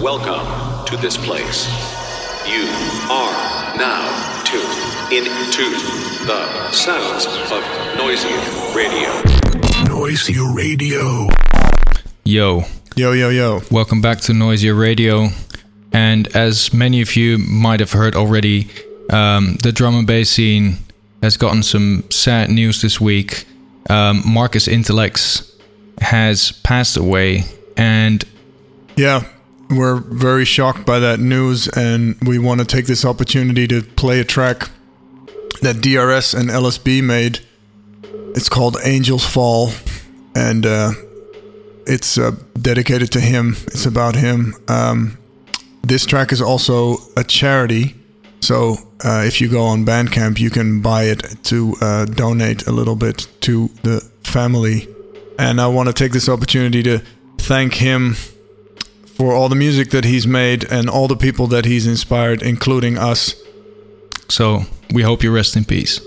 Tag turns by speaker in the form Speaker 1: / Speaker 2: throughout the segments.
Speaker 1: Welcome to this place.
Speaker 2: You are now tuned into the sounds of Noisia Radio.
Speaker 3: Noisia Radio.
Speaker 4: Yo,
Speaker 5: Yo, yo, yo.
Speaker 4: welcome back to Noisia Radio. And as many of you might have heard already, um, the drum and bass scene has gotten some sad news this week. Um, Marcus Intalex has passed away, and
Speaker 5: Yeah, we're very shocked by that news, and we want to take this opportunity to play a track that DRS and LSB made. It's called Angels Fall, and uh, it's uh, dedicated to him. It's about him. Um, this track is also a charity, so uh, if you go on Bandcamp, you can buy it to uh, donate a little bit to the family. And I want to take this opportunity to thank him for all the music that he's made and all the people that he's inspired, including us.
Speaker 4: so we hope you rest in peace.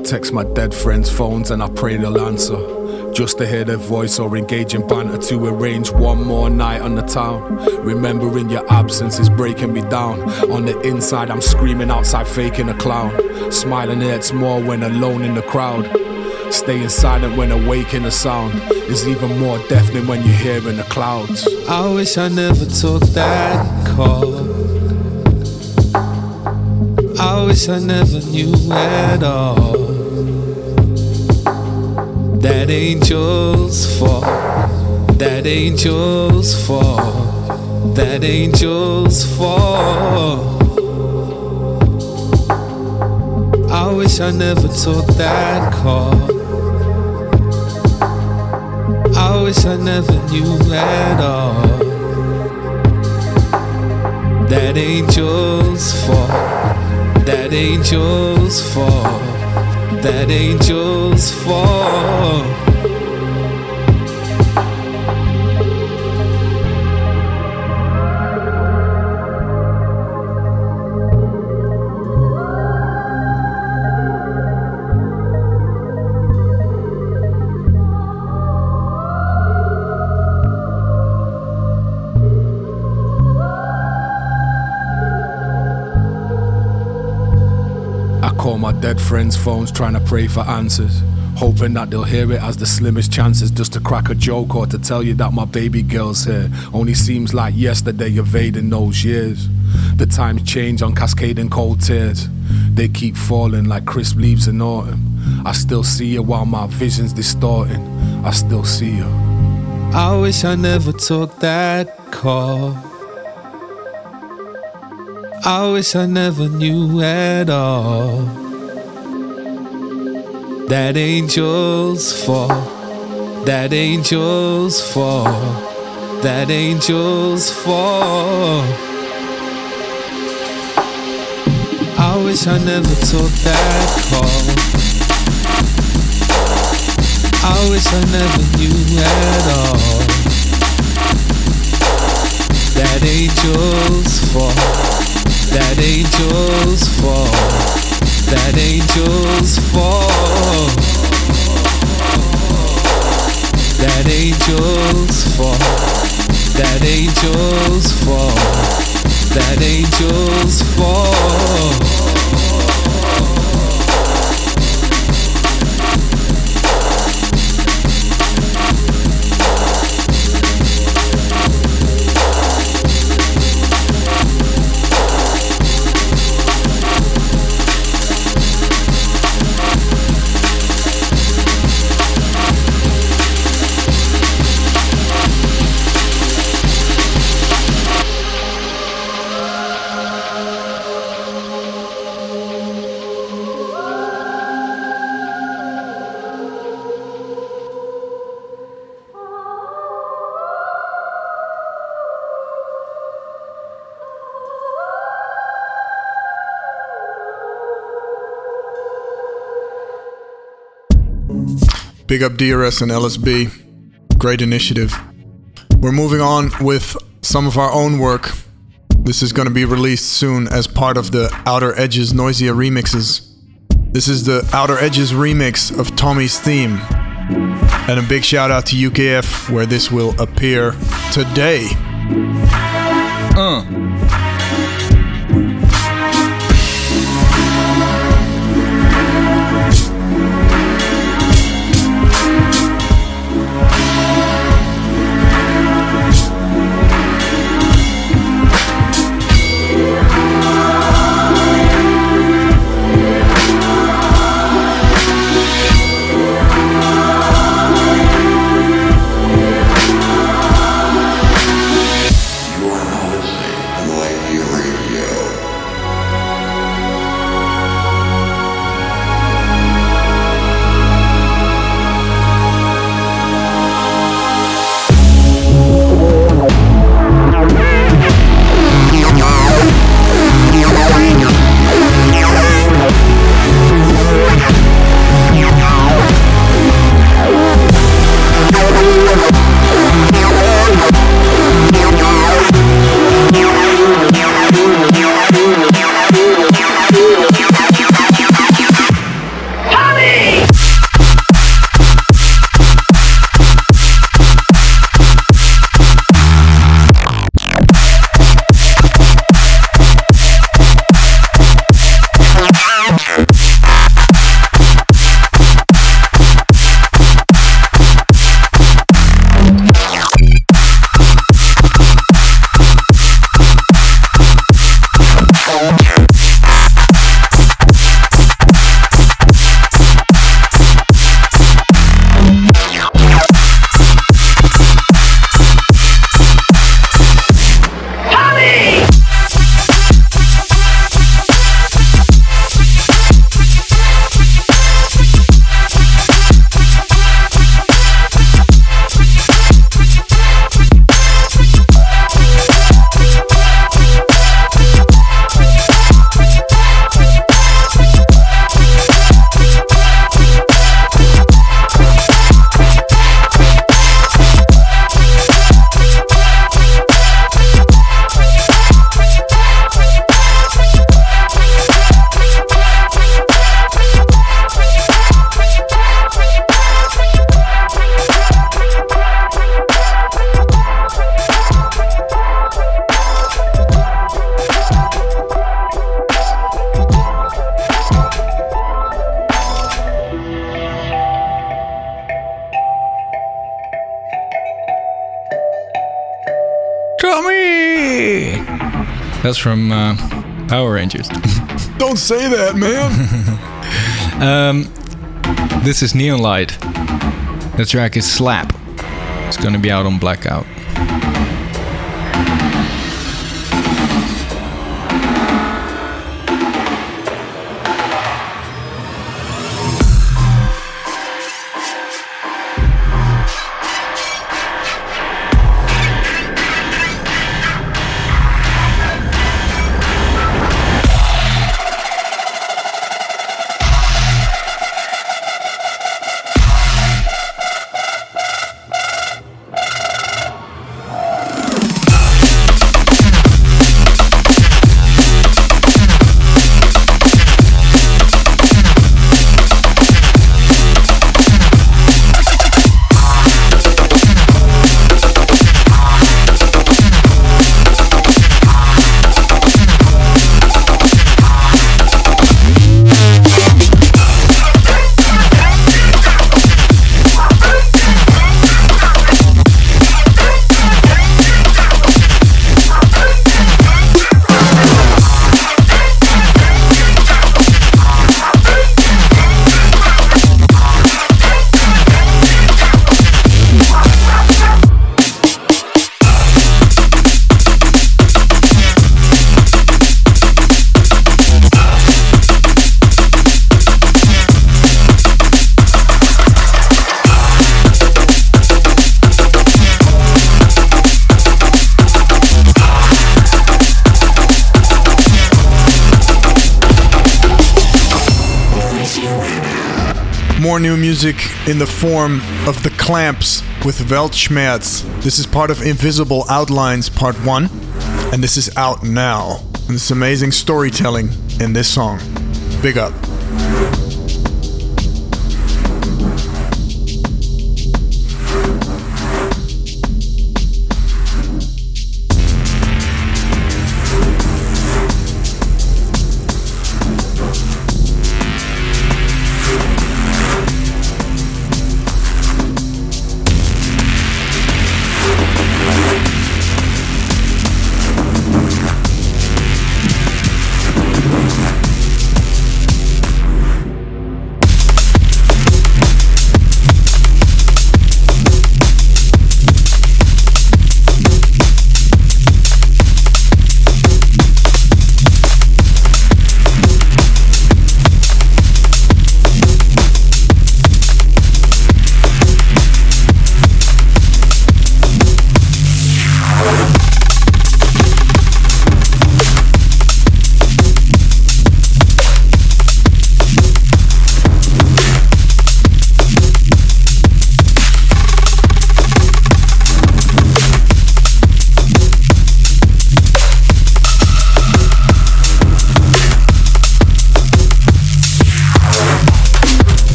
Speaker 6: Text my dead friends' phones and I pray they'll answer. Just to hear their voice or engage in banter to arrange one more night on the town. Remembering your absence is breaking me down. On the inside, I'm screaming outside, faking a clown. Smiling hurts more when alone in the crowd. Staying silent when awake in the sound is even more deafening when you hear in the clouds.
Speaker 7: I wish I never took that call. I wish I never knew at all. That angel's fall. That angel's fall. That angel's fall. I wish I never took that call. I wish I never knew at all. That angels fall. That angels fall. That angels fall.
Speaker 6: Dead friends' phones trying to pray for answers. Hoping that they'll hear it as the slimmest chances just to crack a joke or to tell you that my baby girl's here. Only seems like yesterday evading those years. The times change on cascading cold tears. They keep falling like crisp leaves in autumn. I still see you while my vision's distorting. I still see you.
Speaker 7: I wish I never took that call. I wish I never knew at all. That angels fall. That angels fall. That angels fall. I wish I never took that call. I wish I never knew at all. That angels fall. That angels fall. That angels fall. That angels fall. That angels fall. That angels fall.
Speaker 5: Big up DRS and LSB. Great initiative. We're moving on with some of our own work. This is going to be released soon as part of the Outer Edges Noisia remixes. This is the Outer Edges remix of Tommy's theme. And a big shout out to UKF where this will appear today.
Speaker 4: Uh. That's from uh, Power Rangers.
Speaker 5: Don't say that, man.
Speaker 4: um, this is Neon Light. The track is Slap. It's gonna be out on Blackout.
Speaker 5: Music in the form of The Clamps with Weltschmerz. This is part of Invisible Outlines Part 1, and this is out now. And this amazing storytelling in this song. Big up.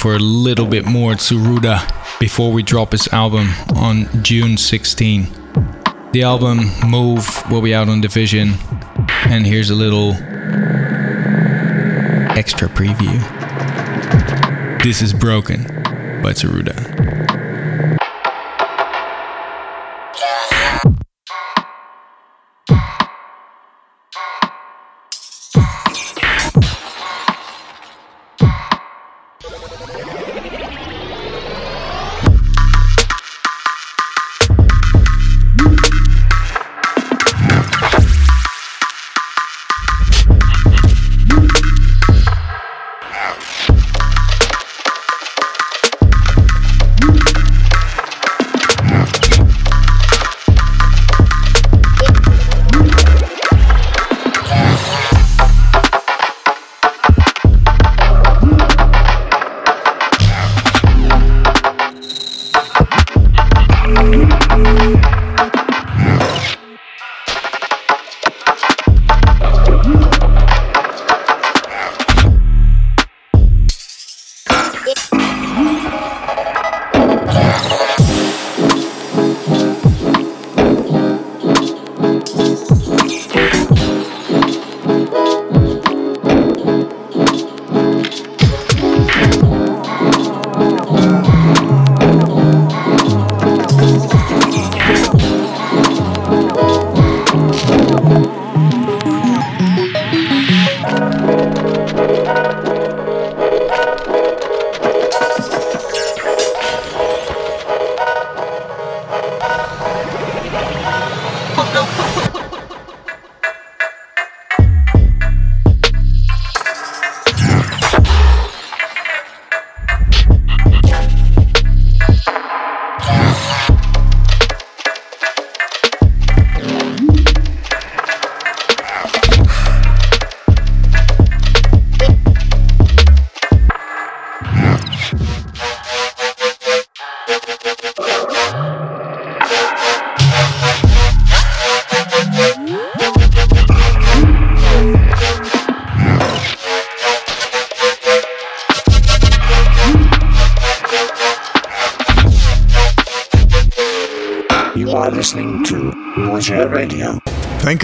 Speaker 4: For a little bit more Tsuruda before we drop his album on June 16. The album Move will be out on Division, and here's a little extra preview. This is Broken by Tsuruda.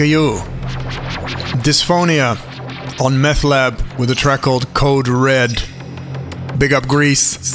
Speaker 1: You.
Speaker 5: Dysphonia on Meth Lab with a track called Code Red. Big up Greece.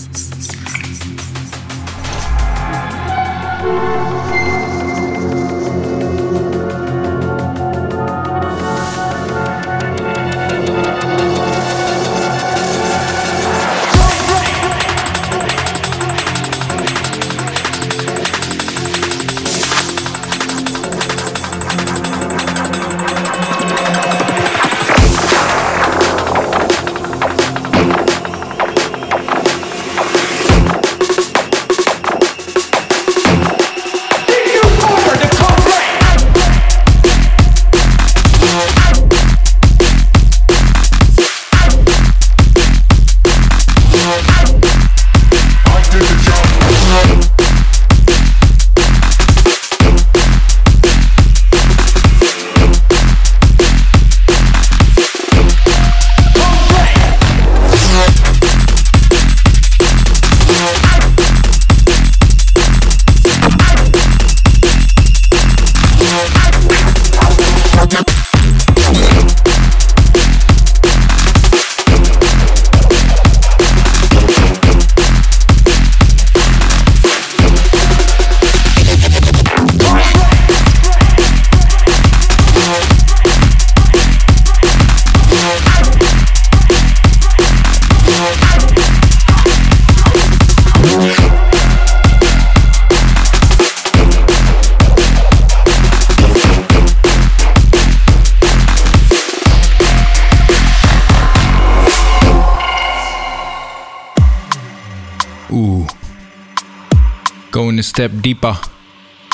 Speaker 4: Step deeper.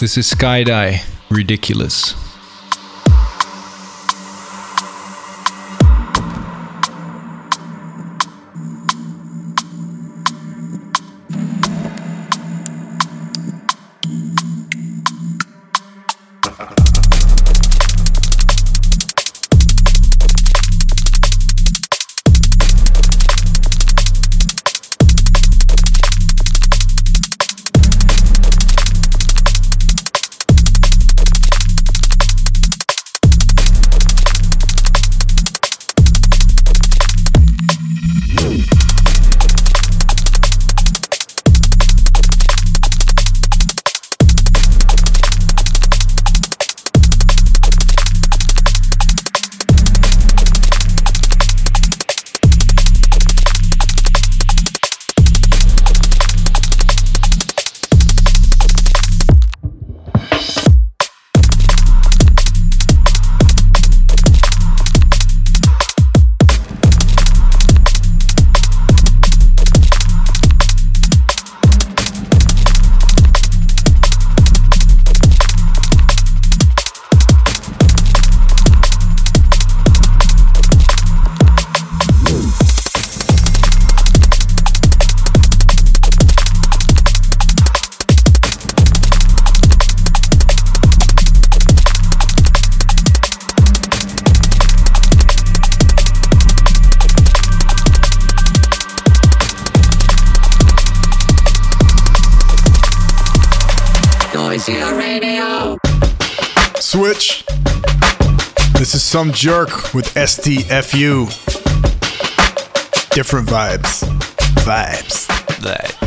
Speaker 4: This is Skydie. Ridiculous.
Speaker 5: Some jerk with STFU. Different vibes. Vibes.
Speaker 1: Noisia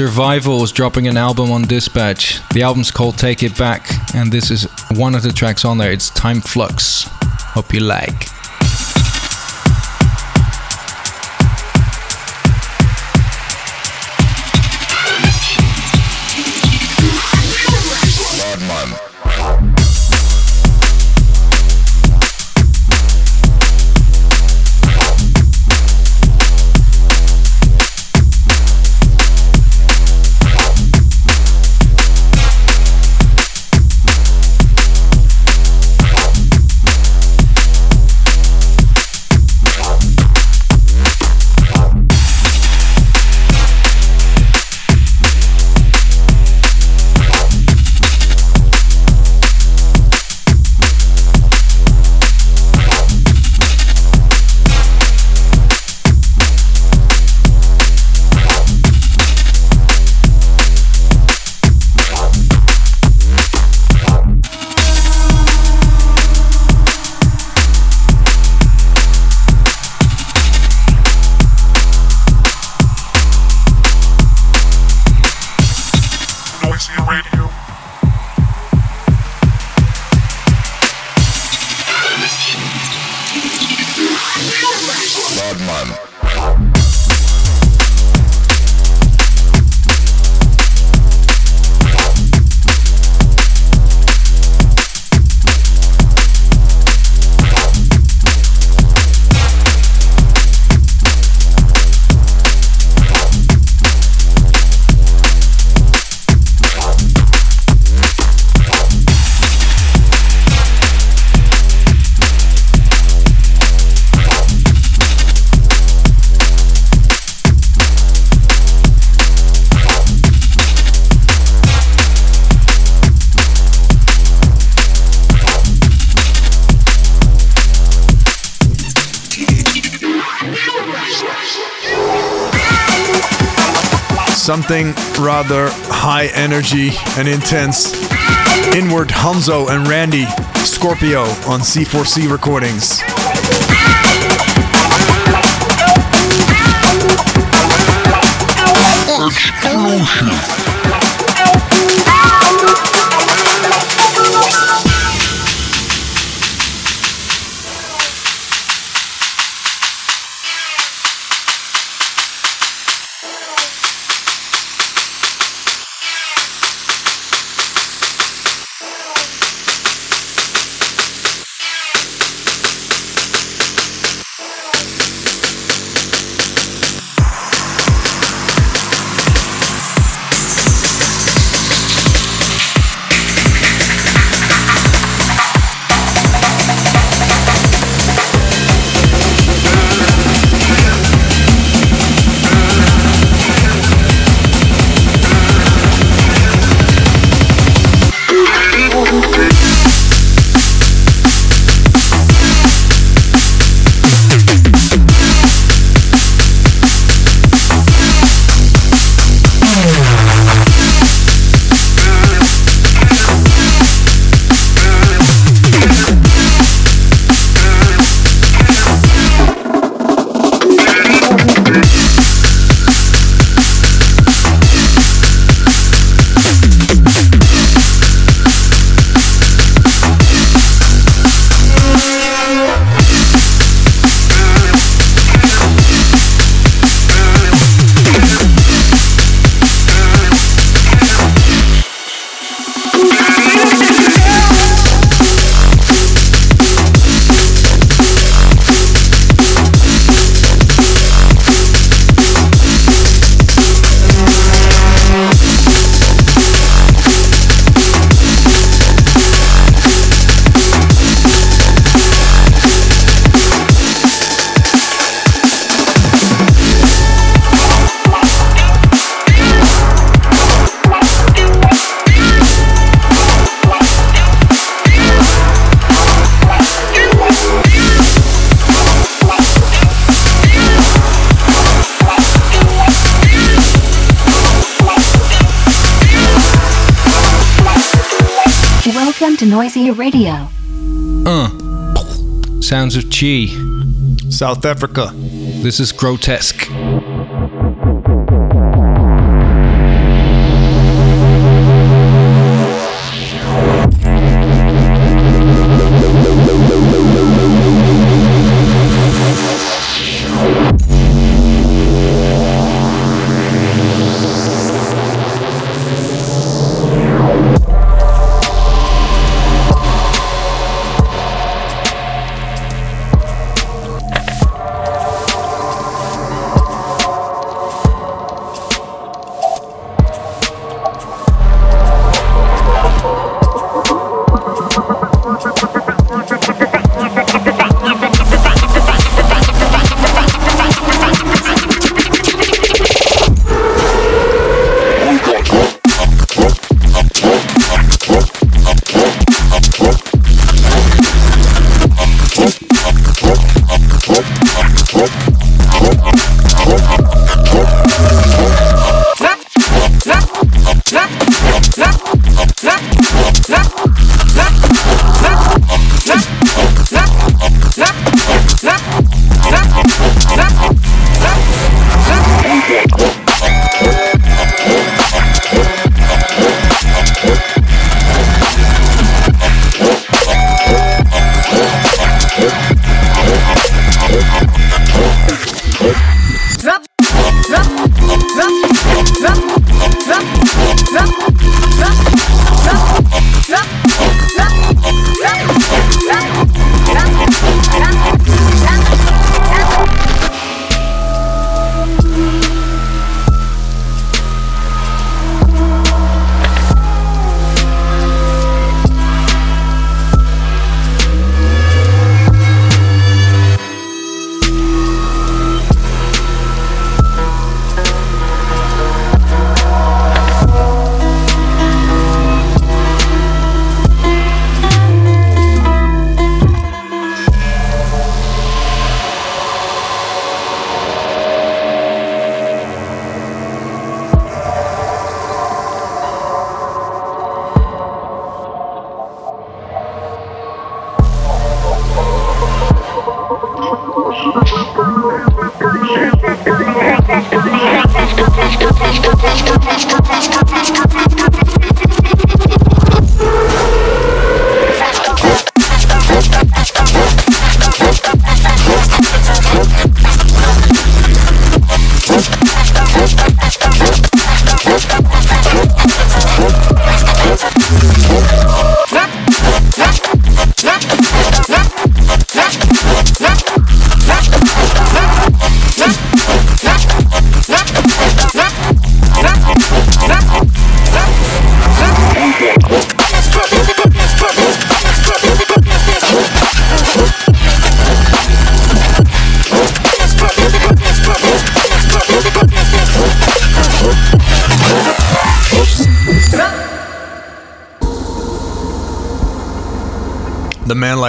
Speaker 4: Survival is dropping an album on Dispatch. The album's called Take It Back, and this is one of the tracks on there. It's Time Flux. Hope you like.
Speaker 5: Something rather high energy and intense. Inward Hanzo and Randy Scorpio on C4C recordings.
Speaker 1: Explosion.
Speaker 8: Noisia Radio.
Speaker 4: Uh. Sounds of Chi.
Speaker 5: South Africa.
Speaker 4: This is grotesque.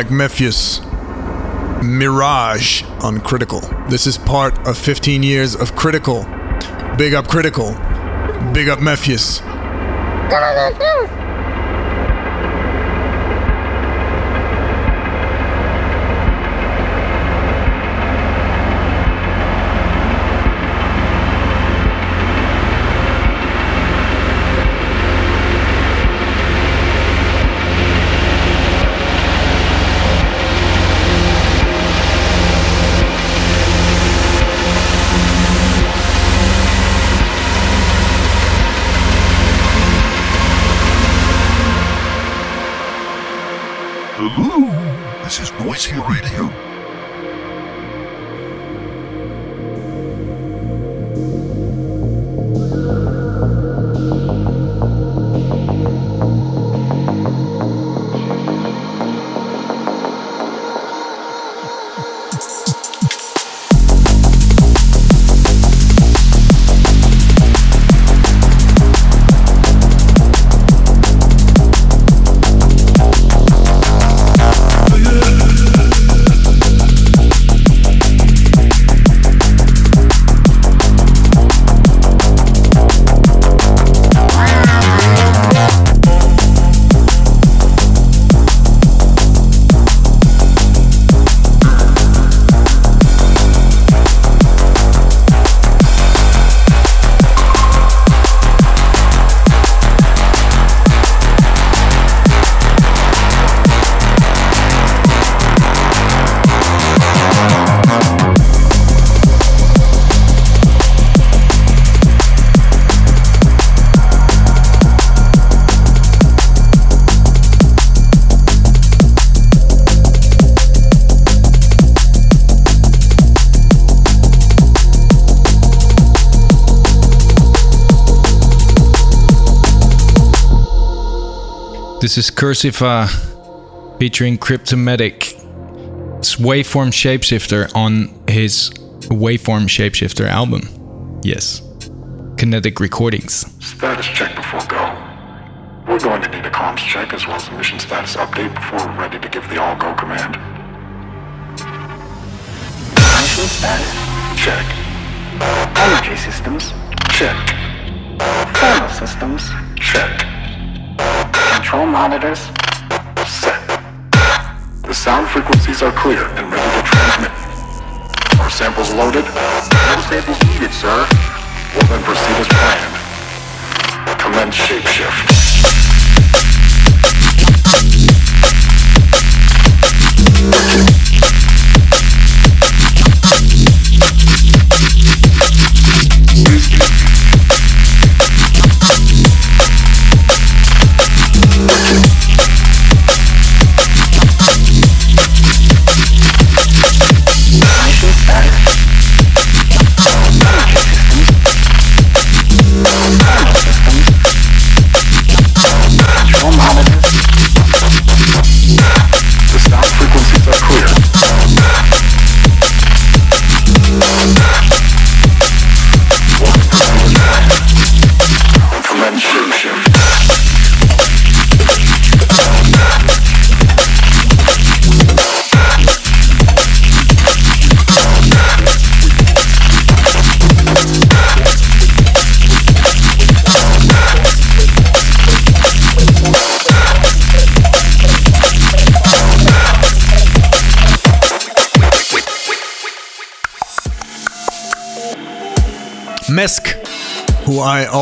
Speaker 5: Like Mefjus. Mirage on Critical. This is part of 15 years of Critical. Big up Critical. Big up
Speaker 1: Mefjus. This is
Speaker 4: Cursiva featuring Cryptomatic. It's Waveform Shapeshifter on his Waveform Shapeshifter album. Yes. Kinetic Recordings.
Speaker 3: Status check before go. We're going to need a comms check as well as a mission status update before we're ready to give the all go command.
Speaker 9: Mission status.
Speaker 3: Check.
Speaker 9: Energy systems.
Speaker 3: Check.
Speaker 9: Thermal systems.
Speaker 3: Check.
Speaker 9: Control monitors.
Speaker 3: Set. The sound frequencies are clear and ready to transmit. Are samples loaded? No samples needed, sir. Well then proceed as planned. Commence shapeshift.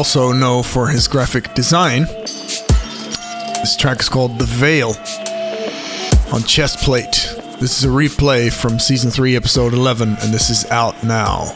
Speaker 5: Also know for his graphic design. This track is called The Veil on Chest Plate. This is a replay from season 3, episode 11, and this is out now.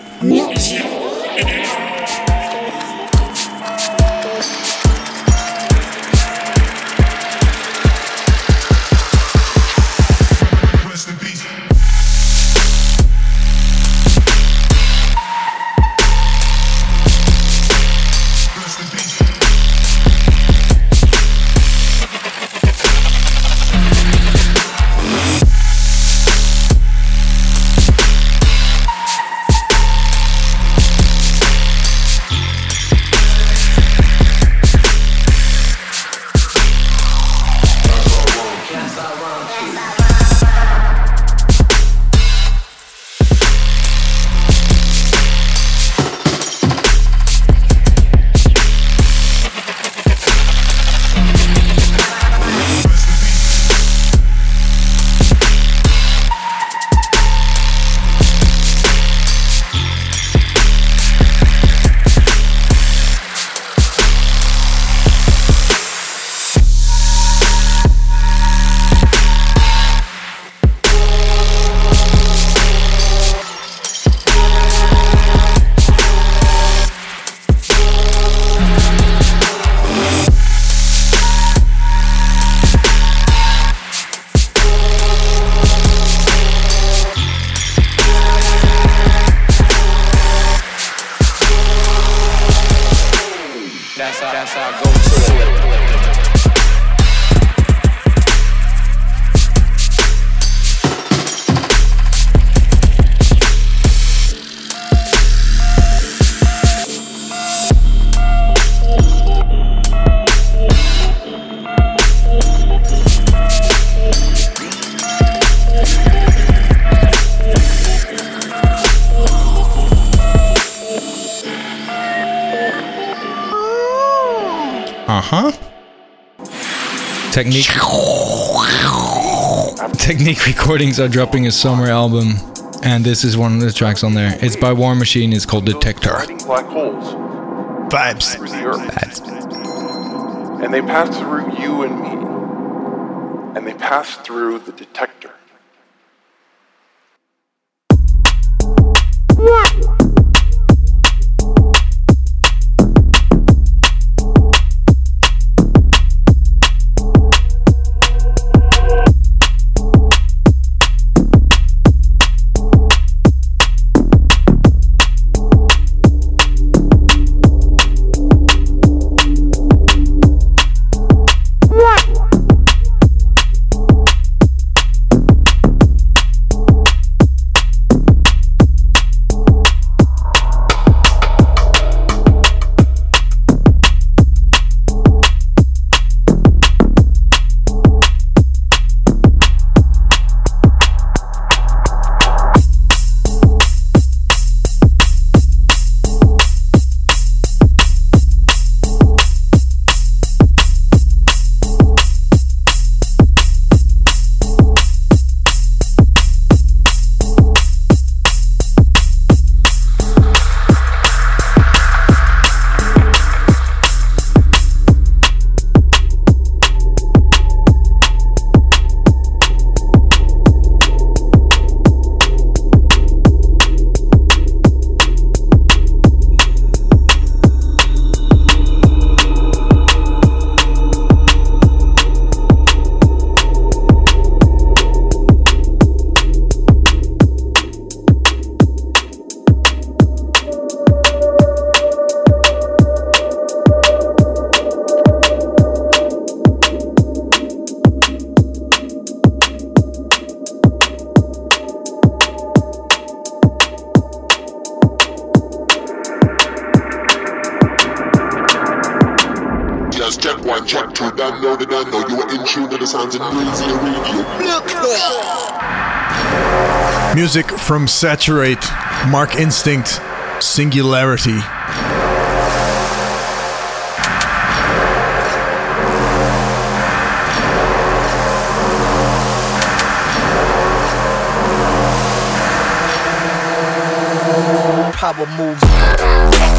Speaker 4: Recordings are dropping a summer album, and this is one of the tracks on there. It's by War Machine. It's called Detector.
Speaker 10: Guiding black holes
Speaker 5: Vibes.
Speaker 10: through the earth. And they pass through you and me. And they pass through the detector.
Speaker 5: From Saturate, Mark Instinct, Singularity.
Speaker 11: Power moves.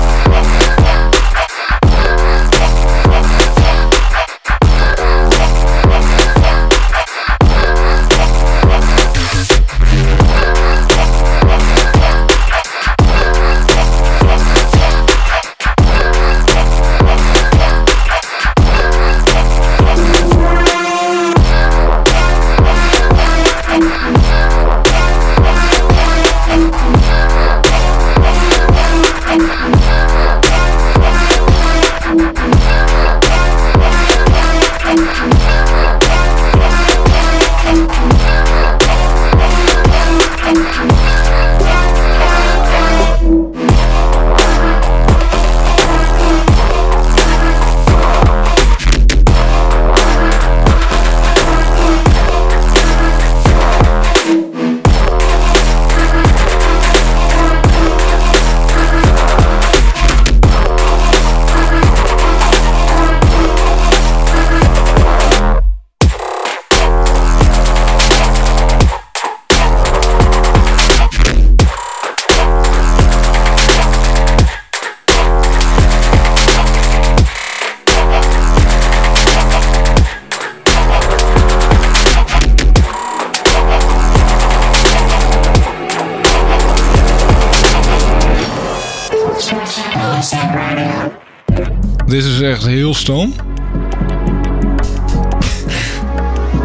Speaker 4: Echt heel stom.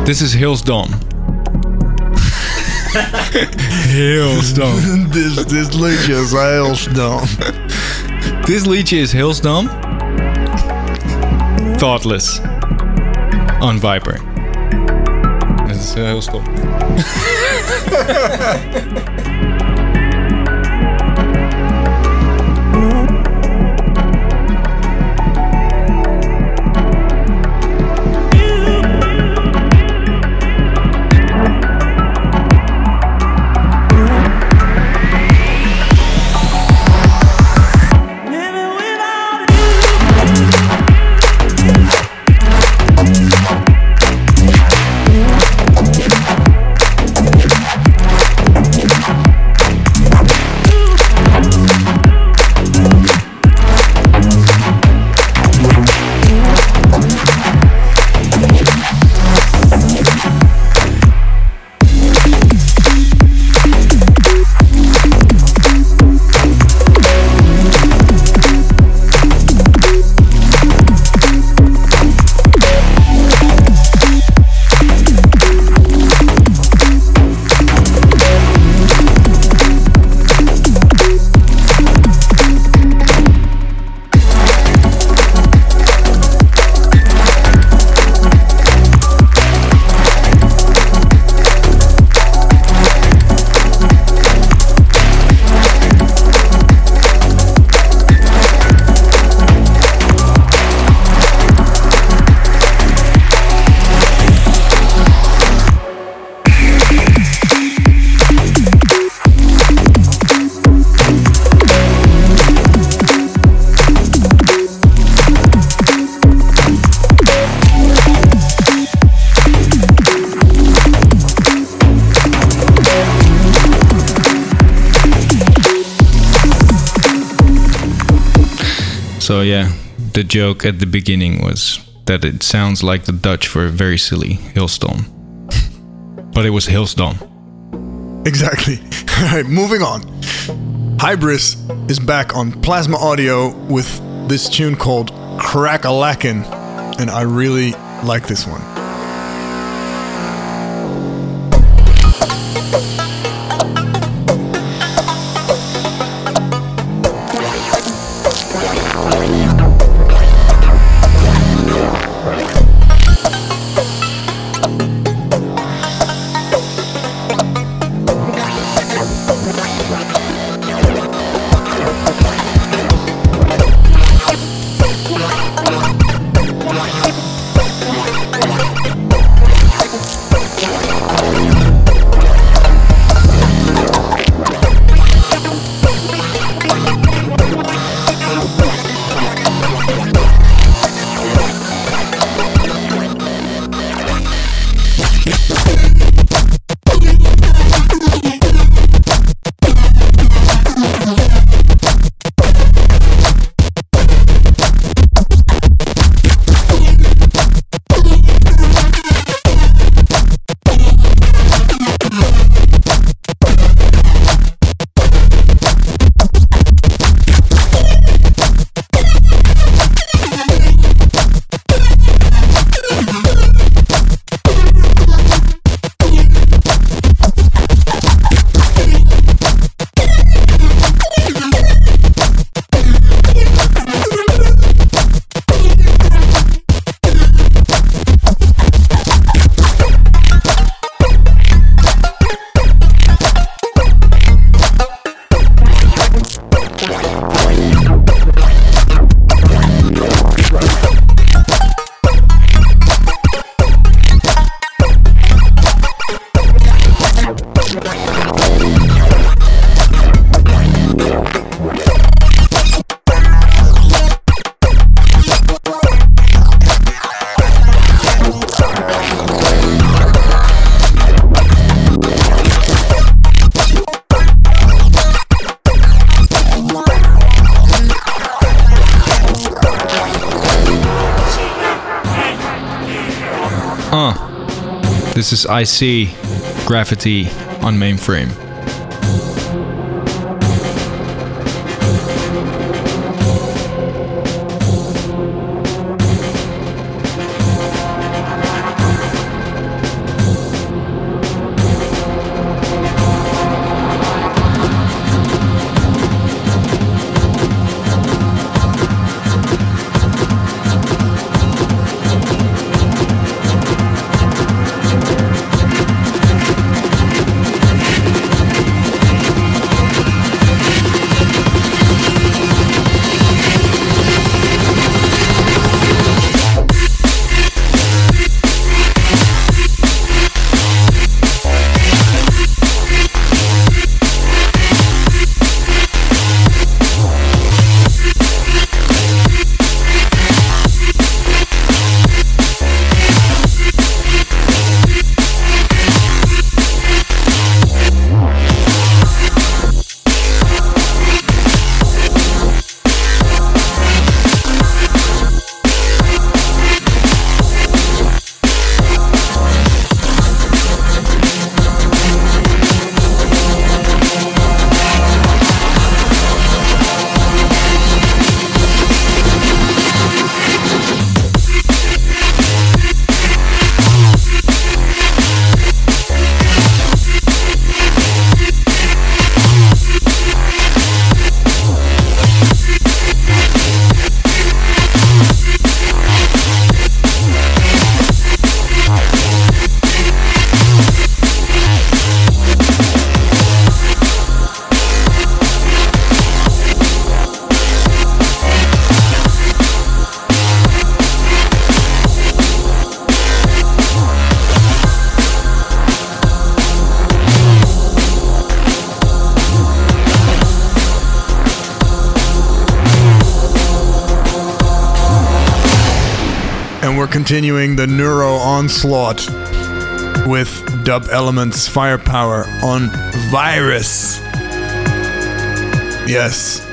Speaker 4: Dit is heel stom. heel stom.
Speaker 5: dit, liedje is heel stom.
Speaker 4: Dit liedje is heel stom. Thoughtless. On Viper. Het is eh, heel stom. So yeah, the joke at the beginning was that it sounds like the Dutch for a very silly hailstorm. but it was hailstorm.
Speaker 5: Exactly. All right, moving on. Hybris is back on Plasma Audio with this tune called Crack-a-Lackin', and I really like this one.
Speaker 4: This is IC Gravity on mainframe.
Speaker 5: Onslaught with Dub Elements Firepower on Virus. Yes.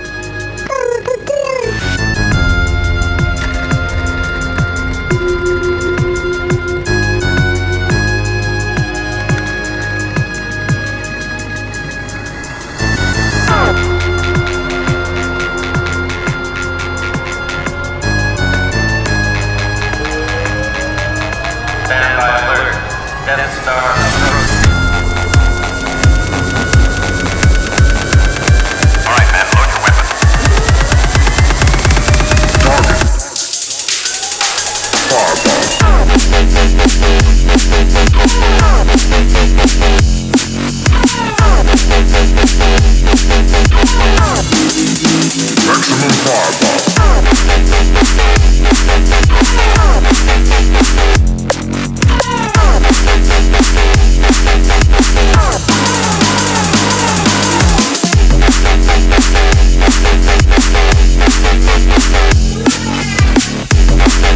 Speaker 12: Maximum fireball.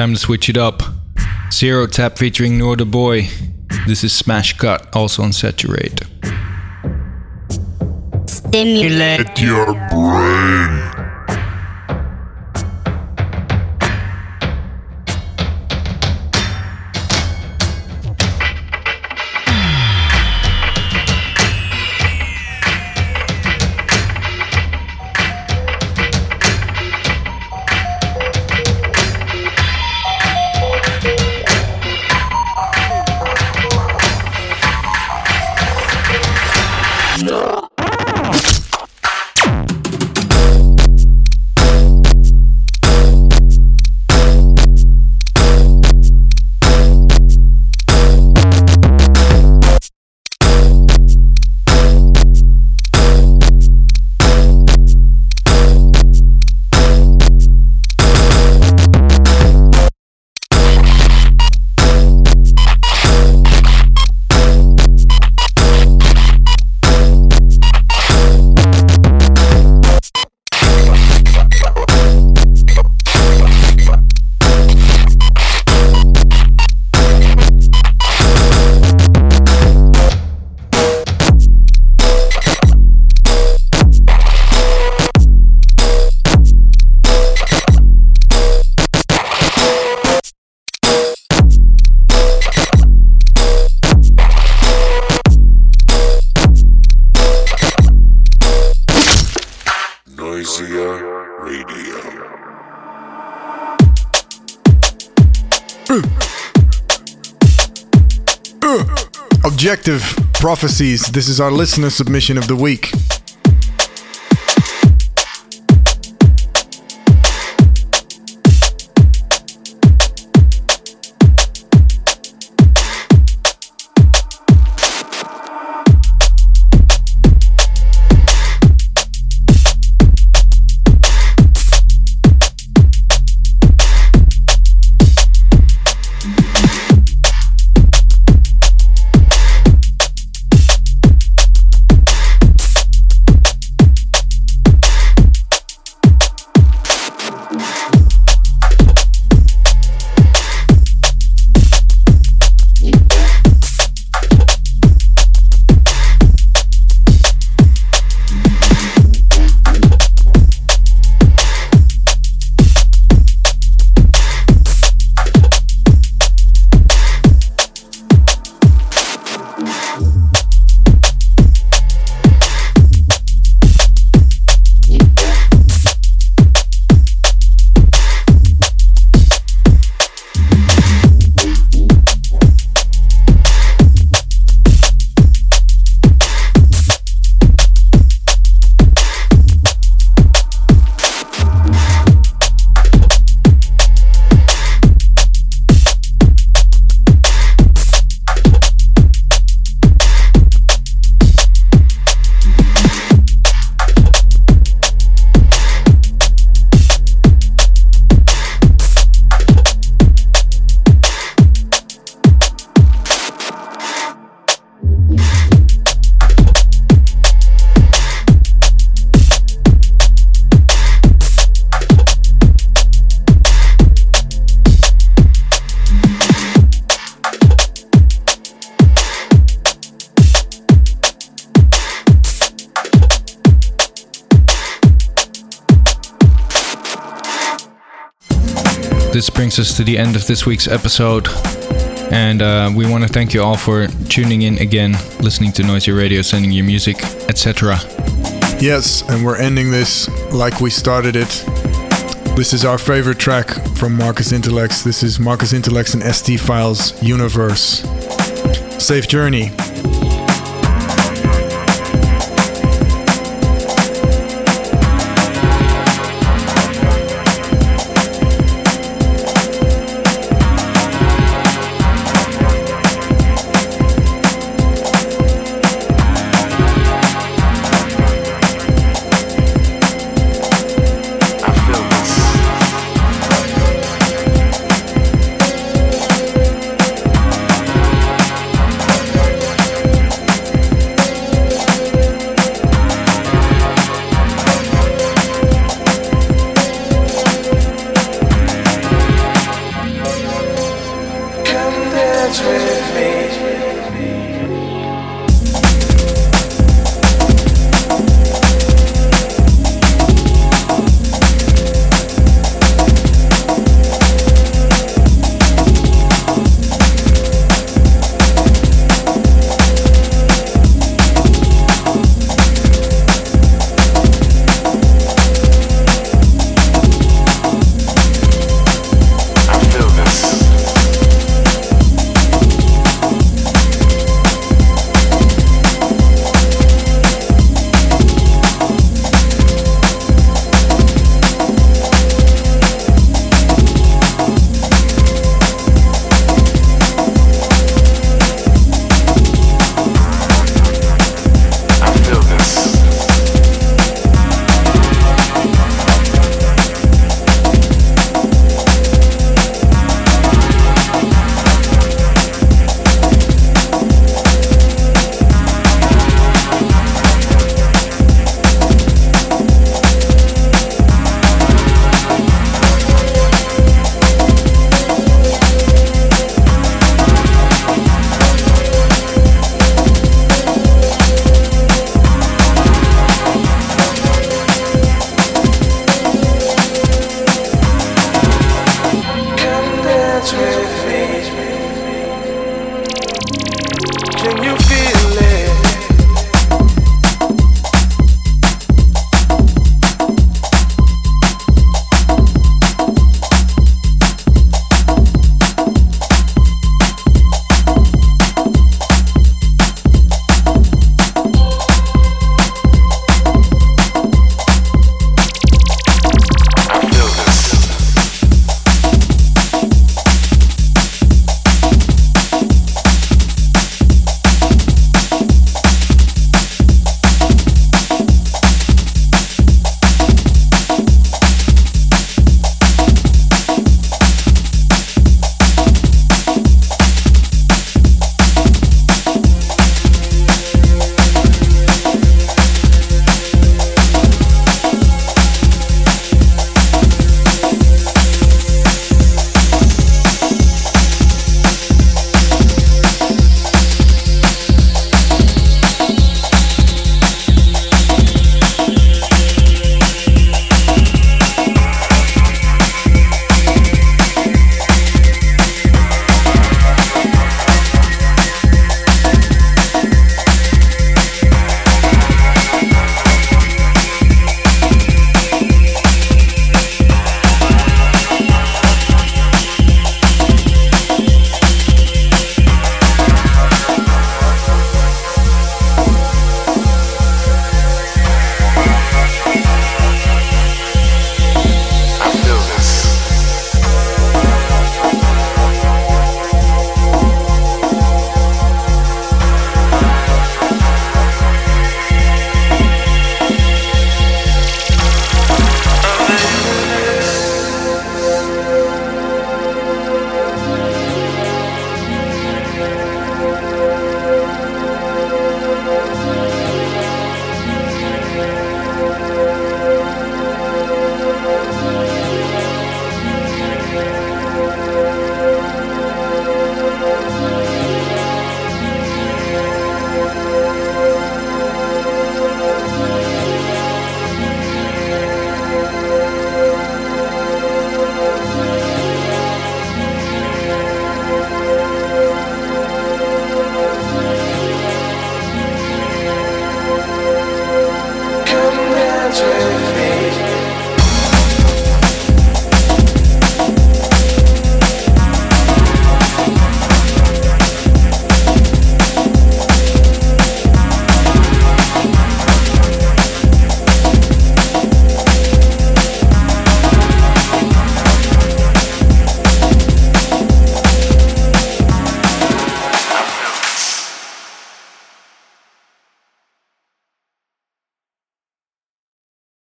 Speaker 4: Time to switch it up. Zero Tap featuring Nor the Boy. This is Smash Cut, also on Saturate.
Speaker 1: Stimulate your brain.
Speaker 5: Prophecies. This is our listener submission of the week.
Speaker 4: The end of this week's episode. And uh, we want to thank you all for tuning in again, listening to Noisia Radio, sending your music, etc.
Speaker 5: Yes, and we're ending this like we started it. This is our favorite track from Marcus Intalex. This is Marcus Intalex and ST Files Universe. Safe journey.